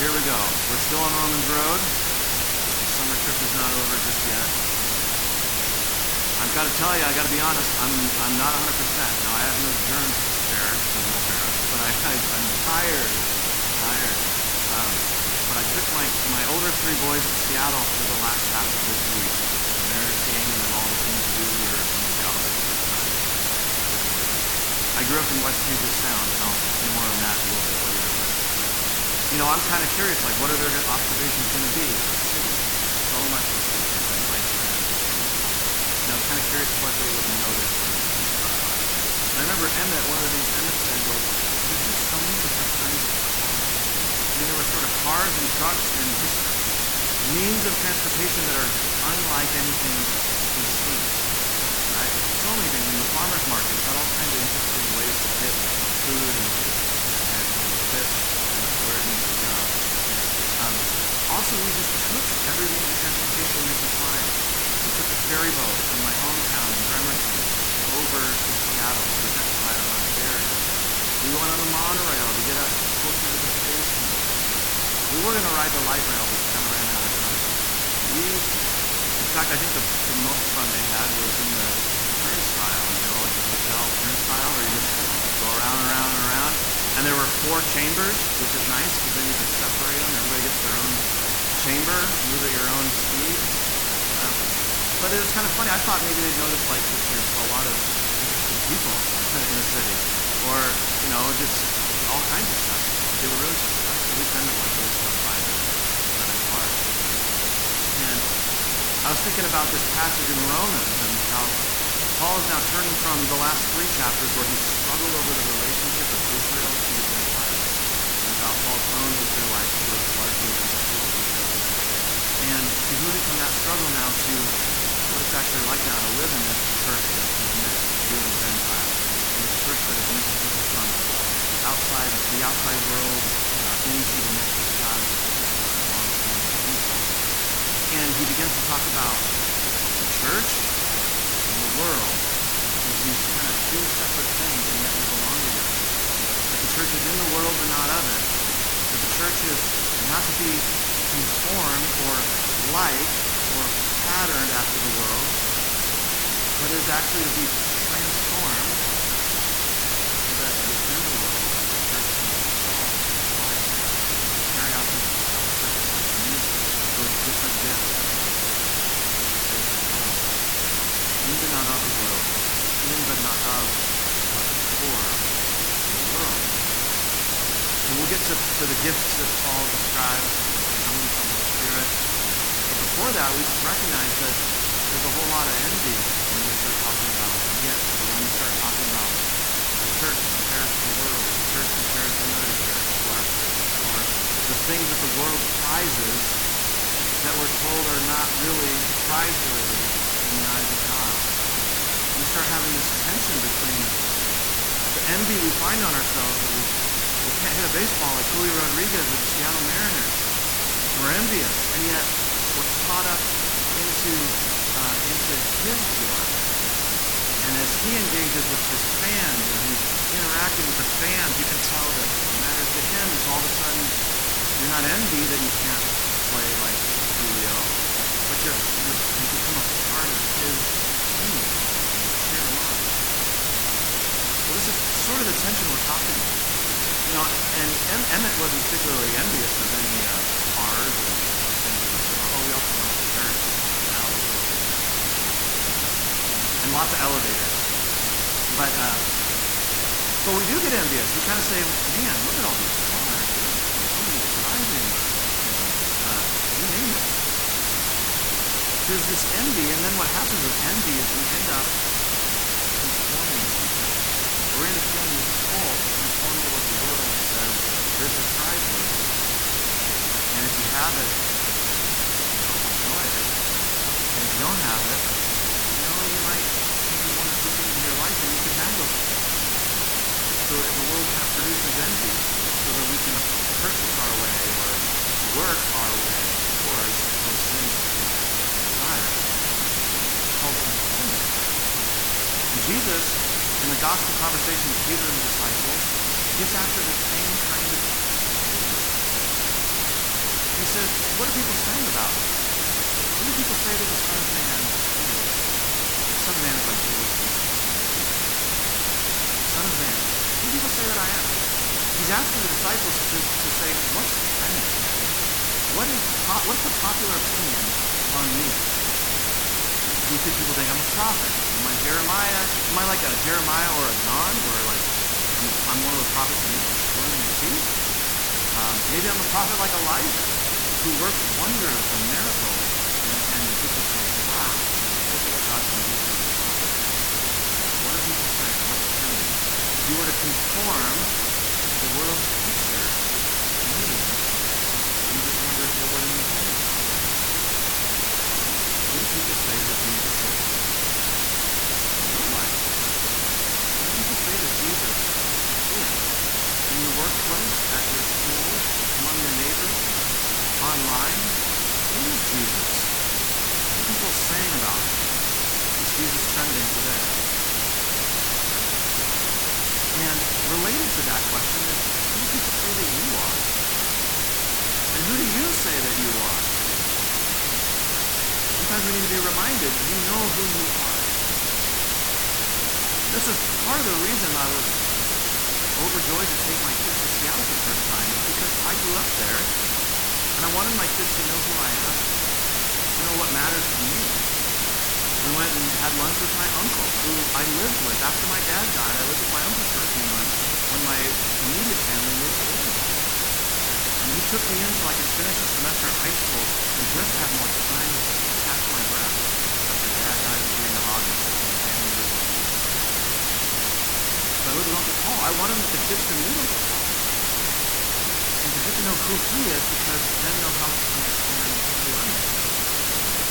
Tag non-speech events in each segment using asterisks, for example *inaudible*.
here we go. We're still on Romans Road. The summer trip is not over just yet. I've got to tell you, I got to be honest, I'm, I'm not 100%. Now, I have no germs to spare from the trip, but I, I, I'm tired. tired. Um, but I took my, my older three boys to Seattle for the last half of this week. And they're seeing and all the things to do here in Seattle for the first time. I grew up in West Puget Sound, and I'll say more on that a little bit later. You know, I'm kind of curious, like, what are their observations going to be of the city? So much to see and to invite them in. And I was kind of curious what they would notice and be struck by. And I remember Emmett, one of the things Emmett said was, there's just so many different kinds of cars. I mean, there were sort of cars and trucks and just means of transportation that are unlike anything we've seen. Right? So many things. In the farmer's market, we've got all kinds of interesting ways to get food and, and, and fish and where it needs to go. Um, Um, also, we just took every of transportation we could find. We took a ferry boat from my hometown in Bremerton over to Seattle. We got to ride on a ferry. We went on the monorail to get us closer to the station. We were going to ride the light rail, but we kind of ran out of time. We, in fact, I think the, the most fun they had was in the turnstile, you know, like the hotel turnstile, where you just go around and around and around. And there were four chambers, which is nice because then you could separate them. Everybody gets their own chamber, move at your own speed. Um, but it was kind of funny. I thought maybe they'd notice like that there's a lot of interesting people *laughs* in the city, or you know, just all kinds of stuff. They were really surprised. Least Emmett was really struck by the, by the cars. And I was thinking about this passage in Romans and how Paul is now turning from the last three chapters where he struggled over the relationship of Israel to the Gentiles and about Paul's own Israelites who were largely his people. And he's moving from that struggle now to what it's actually like now to live in this church that that is mixed, Jew and Gentile, and this church that that is making people from outside the outside world uh, into the midst of God's long-standing people. And he begins to talk about the church and the world as these kind of two separate things, and yet they belong. That church is in the world but not of it. That the church is not to be conformed or like or patterned after the world, but is actually to be transformed so that within the world, the church can excel and thrive and carry out His, God's purposes and use those different gifts for the sake of God. In but not of the world, in but not of, but for world. And we'll get to, to the gifts that Paul describes coming from the Spirit. But before that, we just recognize that there's a whole lot of envy when we start talking about gifts, or when we start talking about the church compared to the world, or the church compared to another church, or, or the things that the world prizes that we're told are not really prizeworthy in the eyes of God. We start having this tension between the envy we find on ourselves that we, we can't hit a baseball like Julio Rodriguez or the Seattle Mariners. We're envious, and yet we're caught up into, uh, into his joy. And as he engages with his fans and he's interacting with the fans, you can tell that it matters to him. So all of a sudden, you're not envy that you can't play like Julio, but you're, you're, you become a part of his team and you cheer him on. So this is sort of the tension we're talking about. You know, and em- Emmett wasn't particularly envious of any uh, cars or things of the. Oh, we also went up the Ferris Valley a little bit. And lots of elevators. But, uh, but we do get envious. We kind of say, man, look at all these cars. Somebody's driving, you know, you name it. There's this envy, and then what happens with envy is we end up have it. Oh, you know enjoy it and if you don't have it you know you might maybe want one or two things in your life that you can handle so the world kind of produces envy so that we can purchase our way or work our way towards those things that we desire. It's called fulfillment. And jesus in the gospel conversation with peter and the disciples gets after the same He says, What are people saying about me? What do people say that the Son of Man is? Son of Man is like Jesus Son of Man. Who do people say that I am? He's asking the disciples to, to say, what's trending? What is what's the popular opinion on me? Do you think people think I'm a prophet? Am I Jeremiah? Am I like a Jeremiah or a John? Or like I'm, I'm one of those prophets in the sea? Um, maybe I'm a prophet like Elijah, who works wonders and miracles, and, and people say, wow, look at what God can do through a prophet. What are people saying? What's trending? If you were to conform to the world's picture of me, you just wonder well, what are you doing about it? Who do people say that Jesus is? In your life? Who do people say that Jesus is? In your workplace, at your school, among your neighbors, online? Who is Jesus? What are people saying about him? Is Jesus trending today? And related to that question is who do people say that you are? And who do you say that you are? Sometimes we need to be reminded you know who you are. This is part of the reason I was overjoyed to take my kids to Seattle for the first time, is because I grew up there and I wanted my kids to know who I am, to know what matters to me. We went and had lunch with my uncle, who I lived with. After my dad died, I lived with my uncle for a few months when my immediate family moved to Oregon. And he took me in so I could finish a semester of high school and just have more time breath after at the August and the to Phoenix. So I lived with Uncle Paul. I wanted the kids to meet Uncle Paul and to get to know who he is because then they'll help understand who I am.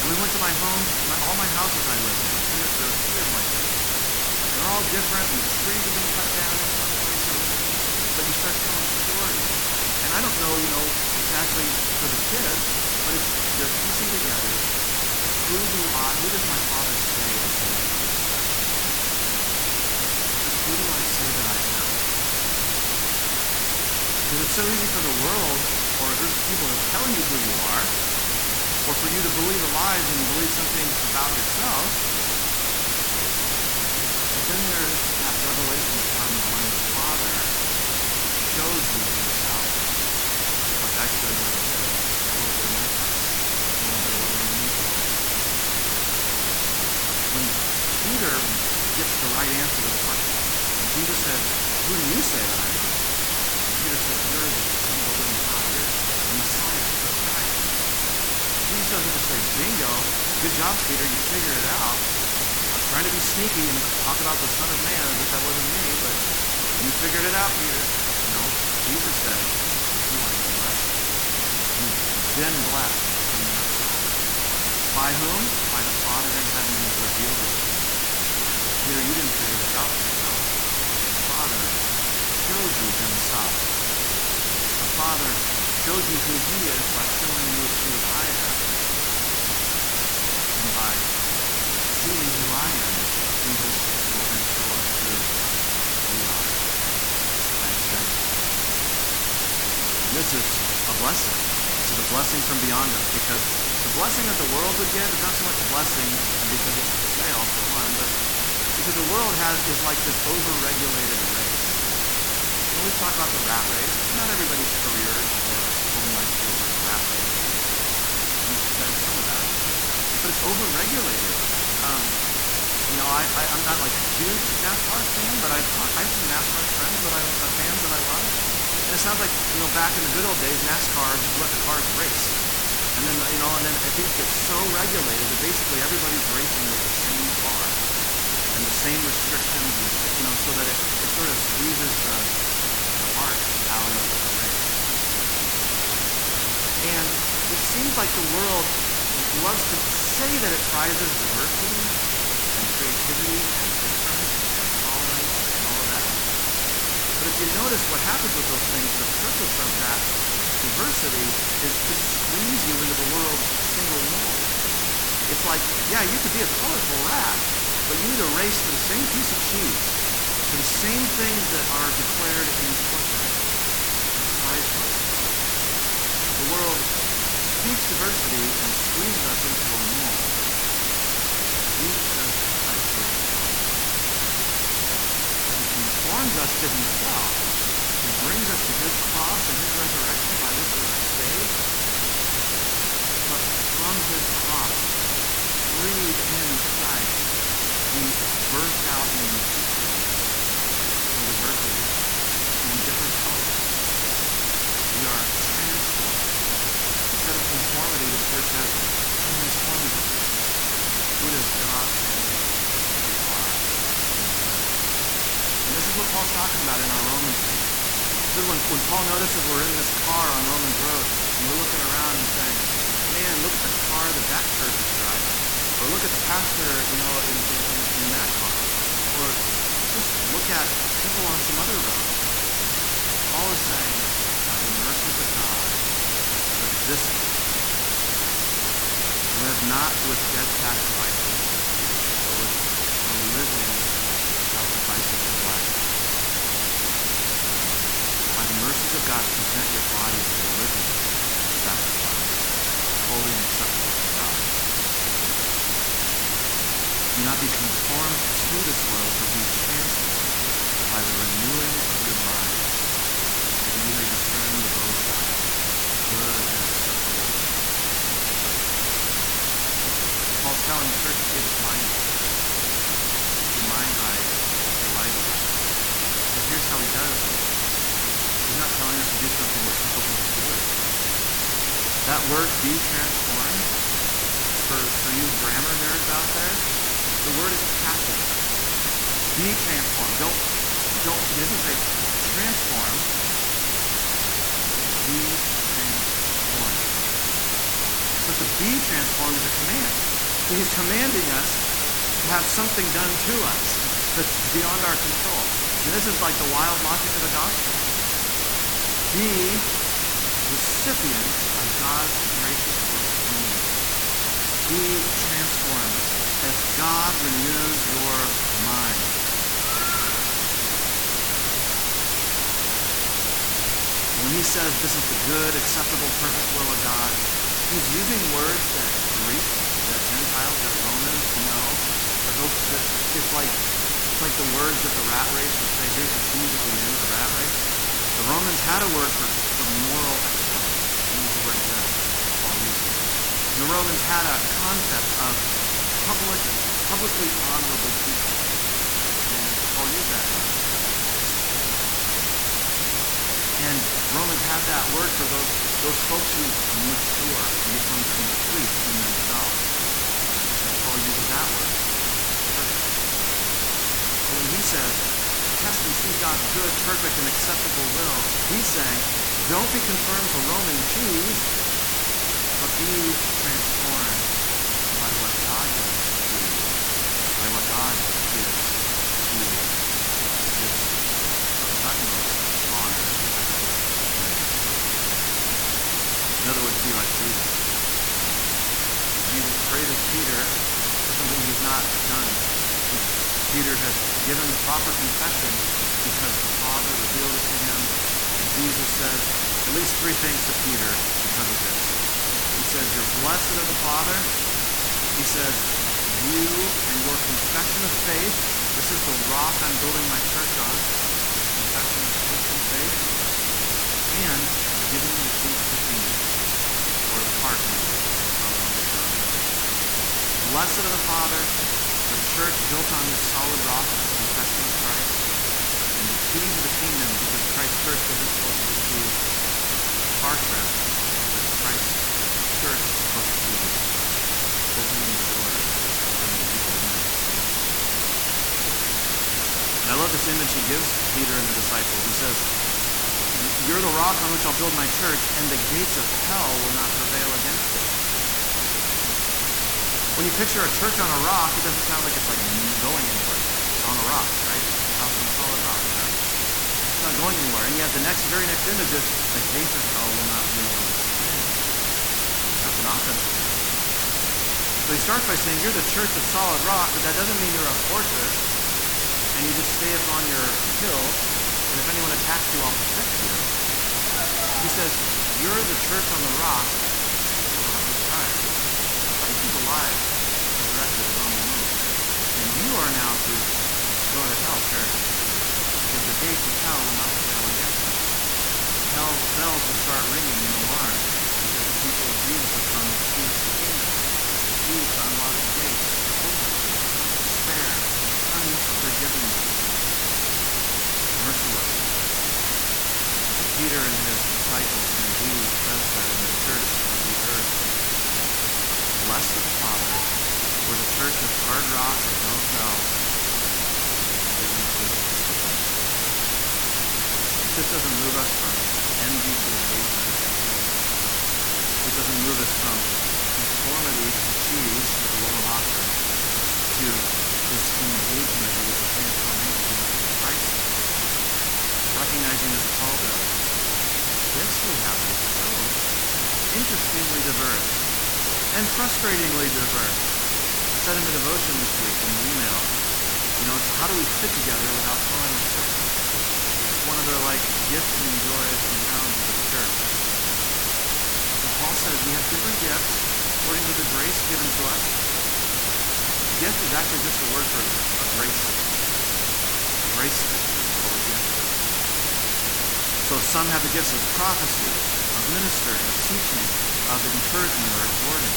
And we went to my homes, my, all my houses I lived in. Three, there were three of my kids. They're all different, and the trees have been cut down in some places, but you start telling stories. And I don't know, you know, exactly for the kids, but it's they're piecing together who do I, who does my father say is? Just who do I say that I am? Because it's so easy for the world or a group of people to tell you who you are, or for you to believe a lie and believe something about yourself. But then there's that revelation that comes when the Father shows you himself. Like I showed my kids a little bit of myself, a little bit of what it means to me. When Peter gets the right answer to the question, and Jesus says, Who do you say that I am? And Peter says, You're the Son of the living God. You're the Messiah, the Christ. Jesus doesn't just say, bingo, good job, Peter, you figured it out. I was trying to be sneaky and talk about the Son of Man as if that wasn't me, but you figured it out, Peter. No, Jesus says, you are blessed. You've been blessed from the outside. By whom? By the Father in heaven who's revealed it to you. Peter, you didn't figure this out for yourself. The Father showed you himself. The Father showed you who he is by showing you who I am. And by seeing who I am, Jesus will then show us who we are by extension. And this is a blessing. This is a blessing from beyond us because the blessing that the world would give is not so much a blessing because it's for sale, for one, but the world has is like this over-regulated race. Know, we've talked about the rat race. Not everybody's careers or home life feels like a rat race. There's some of that. But it's overregulated. Um, you know, I, I, am not like a huge NASCAR fan, but I have some NASCAR friends I, uh, fans that I love. And it sounds like, you know, back in the good old days, NASCAR just let the cars race. And then, you know, and then things get so regulated that basically everybody's racing with the same same restrictions, and you know, so that it, it sort of squeezes the, the art out of the race. And it seems like the world loves to say that it prizes diversity and creativity and difference and tolerance and all of that. But if you notice what happens with those things, the purpose of that diversity is to squeeze you into the world's single mold. It's like, yeah, you could be a colorful rat, but you need to race to the same piece of cheese, to the same things that are declared in. Precisely. The world speaks diversity and squeezes us into a mold. Jesus says precisely He conforms us to himself. He brings us to his cross and his resurrection. By this we are saved. But from his cross, freed in Christ, we burst out in diversity in different colors. We are transformed. Instead of conformity, the church has transformity. Who does God say we are in? And this is what Paul's talking about in our Romans reading. This is when, when Paul notices we're in this car on Romans Road, and we're looking around and saying, man, look at the car that that church is driving. Or look at the pastor, you know, in, in, that car. Or just look at people on some other road. Paul is saying, by the mercies of God, live this. Live not with dead sacrifices, but with a living sacrifice of your life. By the mercies of God, present your bodies as a living sacrifice, holy and acceptable to God. Not be conformed to this world, but be transformed by the renewing of your mind, that you may discern the will of God, good and acceptable and perfect. Paul's telling the church to get its mind right. Get your mind right, get your life right. But here's how he does it. He's not telling us to do something we're capable of doing. That word, be transformed, for, for you grammar nerds out there, the word is passive. Be transformed. Don't, don't, he doesn't say transform. Be transformed. The be transformed is a command. He's commanding us to have something done to us that's beyond our control. And this is like the wild logic of the gospel. Be recipients of God's gracious work in you. Be transformed as God renews your mind. When he says this is the good, acceptable, perfect will of God, he's using words that Greeks, that Gentiles, that Romans know. That those, that it's like it's like the words that the rat race would say, here's the cheese at the end of the rat race. The Romans had a word for, for moral excellence. He used the word good. Paul used it. And the Romans had a concept of public, publicly honorable people. And Paul used that concept. And Romans had that word for those, those folks who mature and become complete in themselves. And Paul uses that word. Perfect. So when he says, test and see God's good, perfect, and acceptable will, he's saying, don't be conformed to Roman cheese, but be transformed by what God does to you, by what God gives to you. This of utmost honor and praise. In other words, be like Jesus. Jesus praises Peter for something he's not done. Peter has given the proper confession because the Father revealed it to him. And Jesus says at least three things to Peter because of this. He says, You're blessed of the Father. He says, You and your confession of faith, this is the rock I'm building my church on, this confession of Christian faith, and giving you the keys to the kingdom, or the heart maybe, on Romans 9. Father, the church built on this solid rock of Christ, and the keys of the kingdom, because Christ's church isn't supposed to be car trip, but Christ's church is supposed to be opening the doors bringing people in. And I love this image he gives Peter and the disciples. He says, You're the rock on which I'll build my church, and the gates of hell will not prevail against. When you picture a church on a rock, it doesn't sound like it's like going anywhere. It's on a rock, right? House on a solid rock. Yeah. It's not going anywhere. And yet the next very next image is the gates of hell will not be able to stand. That's an offensive. So he starts by saying, You're the church of solid rock, but that doesn't mean you're a fortress and you just stay up on your hill, and if anyone attacks you, I'll protect you. He says, You're the church on the rock. The rock is Christ. Christ is alive, resurrected, and on the move. And you are now to go to hell, perish. But the gates of hell will not prevail against you. Hell bells will start ringing in alarm because the people of Jesus have come to seek the kingdom, unlock the gates, hopelessness, despair, unforgiveness, merciless. Peter and his disciples and Jesus says that in the church the. Blessed the Father, where the church of hard rock or no bells This doesn't move us from envy to engagement. It doesn't move us from conformity to cheese with a little offer to this engagement or this transformation of Christ. Recognizing as Paul does, gifts we have are so interestingly diverse and frustratingly diverse. I said in the devotion this week in the email, you know, it's how do we fit together without falling apart? It's one of the like gifts and joys and challenges of the church. And Paul says we have different gifts according to the grace given to us. Gift is actually just a word for a grace. Grace gift is a gift. So some have the gifts of prophecy, of ministering, of teaching, of encouragement or exhorting,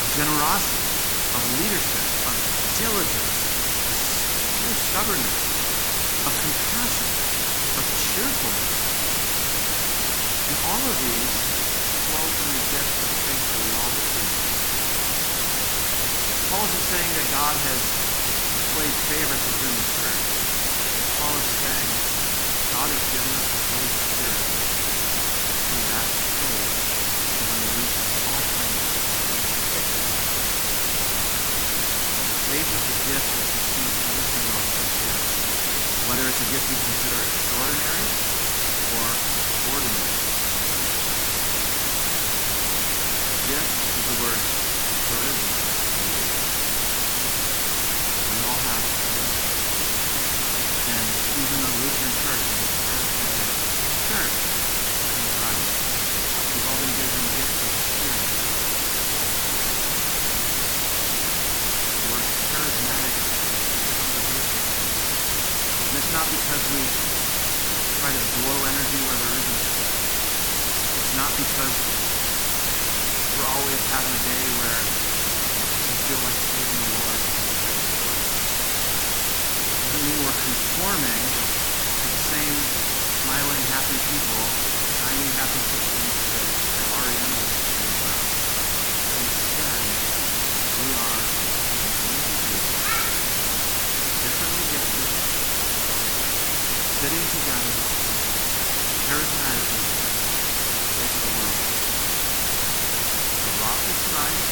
of generosity, of leadership, of diligence, of stubbornness, of compassion, of cheerfulness. And all of these flow from the gift of faith that we all receive. Paul isn't saying that God has played favorites within the church. Paul is saying God has given us the Holy Spirit through that faith to unleash all kinds of Faith is the gift that precedes everything else in gifts. Whether it's a gift you consider extraordinary or ordinary. Gift is the word charisma. We all have charisma. And even the Lutheran Church is a charismatic church in Christ. We've all been given gifts of the Spirit. The word charismatic and it's not because we try to blow energy where there isn't it. It's not because we're always having a day where we feel like praising the Lord. It doesn't mean we're conforming to the same smiling, happy people, shiny, happy Christians that, that REM has been about. Instead, we are differently gifted, fitting together, charismatically, for the sake of the world. The rock is Christ.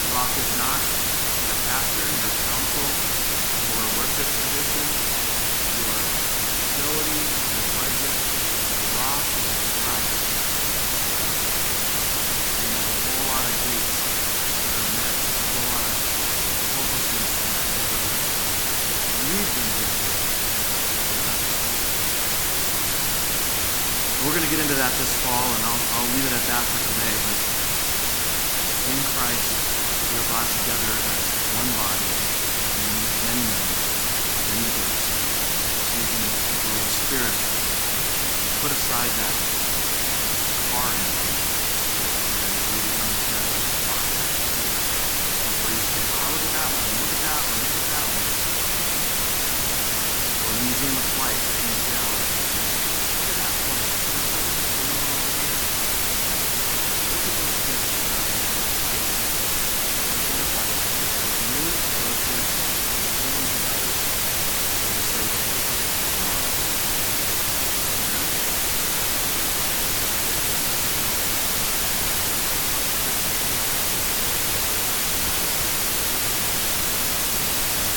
The rock is not your pastor, your council, or worship tradition, your facility, your budget. The rock is Christ. And there's a whole lot of gates that are met, a whole lot of hopelessness in that neighborhood. We've been gifted We're going to get into that this fall, and I'll, I'll leave it at that for today. But in Christ, we are brought together as one body, many members, many gifts, receiving the Holy Spirit. Put aside that far end, and we become the paralyzed flock. Where you say, wow, oh, look at that one, look at that one, look at that one. Or the Museum of Flight, that can't get